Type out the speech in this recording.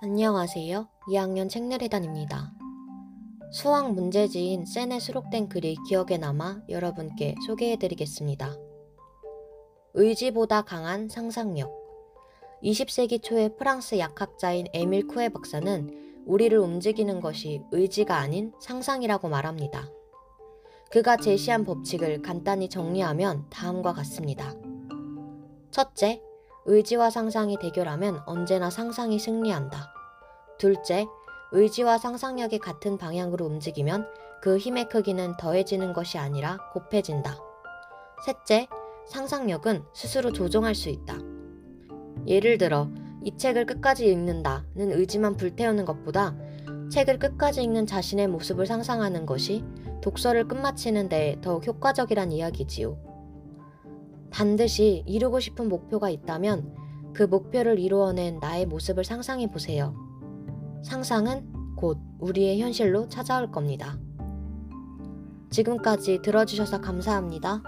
안녕하세요. 2학년 책내리단입니다. 수학 문제지인 센에 수록된 글이 기억에 남아 여러분께 소개해드리겠습니다. 의지보다 강한 상상력. 20세기 초의 프랑스 약학자인 에밀 쿠에 박사는 우리를 움직이는 것이 의지가 아닌 상상이라고 말합니다. 그가 제시한 법칙을 간단히 정리하면 다음과 같습니다. 첫째, 의지와 상상이 대결하면 언제나 상상이 승리한다. 둘째, 의지와 상상력이 같은 방향으로 움직이면 그 힘의 크기는 더해지는 것이 아니라 곱해진다. 셋째, 상상력은 스스로 조종할 수 있다. 예를 들어, 이 책을 끝까지 읽는다는 의지만 불태우는 것보다 책을 끝까지 읽는 자신의 모습을 상상하는 것이 독서를 끝마치는 데 더욱 효과적이란 이야기지요. 반드시 이루고 싶은 목표가 있다면 그 목표를 이루어낸 나의 모습을 상상해 보세요. 상상은 곧 우리의 현실로 찾아올 겁니다. 지금까지 들어주셔서 감사합니다.